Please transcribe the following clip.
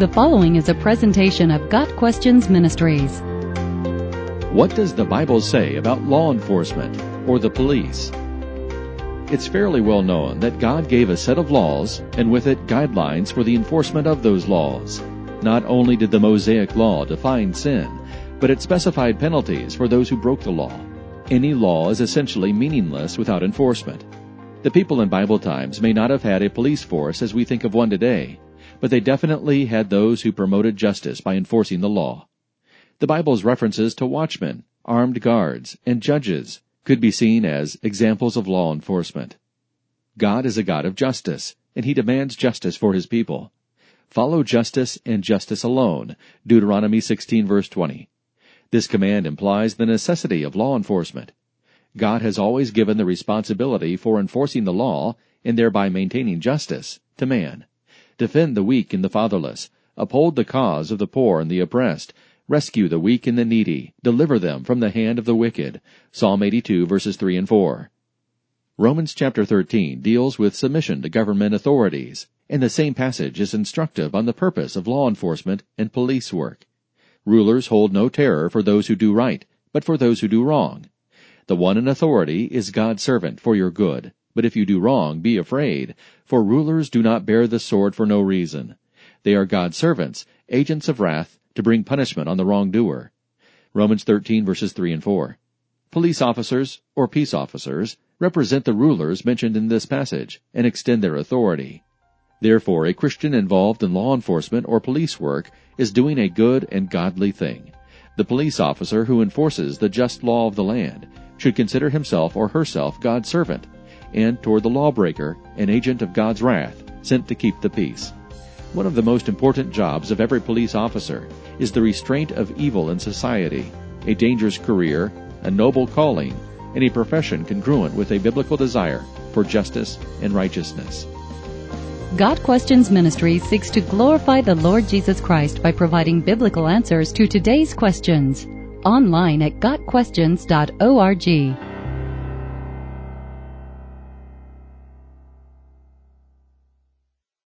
The following is a presentation of Got Questions Ministries. What does the Bible say about law enforcement or the police? It's fairly well known that God gave a set of laws and with it guidelines for the enforcement of those laws. Not only did the Mosaic Law define sin, but it specified penalties for those who broke the law. Any law is essentially meaningless without enforcement. The people in Bible times may not have had a police force as we think of one today, but they definitely had those who promoted justice by enforcing the law. The Bible's references to watchmen, armed guards, and judges could be seen as examples of law enforcement. God is a God of justice, and He demands justice for His people. Follow justice and justice alone, Deuteronomy 16 verse 20. This command implies the necessity of law enforcement. God has always given the responsibility for enforcing the law, and thereby maintaining justice, to man defend the weak and the fatherless, uphold the cause of the poor and the oppressed, rescue the weak and the needy, deliver them from the hand of the wicked. Psalm 82 verses 3 and 4. Romans chapter 13 deals with submission to government authorities, and the same passage is instructive on the purpose of law enforcement and police work. Rulers hold no terror for those who do right, but for those who do wrong. The one in authority is God's servant for your good. But if you do wrong, be afraid, for rulers do not bear the sword for no reason. They are God's servants, agents of wrath, to bring punishment on the wrongdoer. Romans 13 verses 3 and 4. Police officers, or peace officers, represent the rulers mentioned in this passage and extend their authority. Therefore, a Christian involved in law enforcement or police work is doing a good and godly thing. The police officer who enforces the just law of the land should consider himself or herself God's servant and toward the lawbreaker, an agent of God's wrath, sent to keep the peace. One of the most important jobs of every police officer is the restraint of evil in society, a dangerous career, a noble calling, and a profession congruent with a biblical desire for justice and righteousness. Got Questions Ministry seeks to glorify the Lord Jesus Christ by providing biblical answers to today's questions. Online at GotQuestions.org.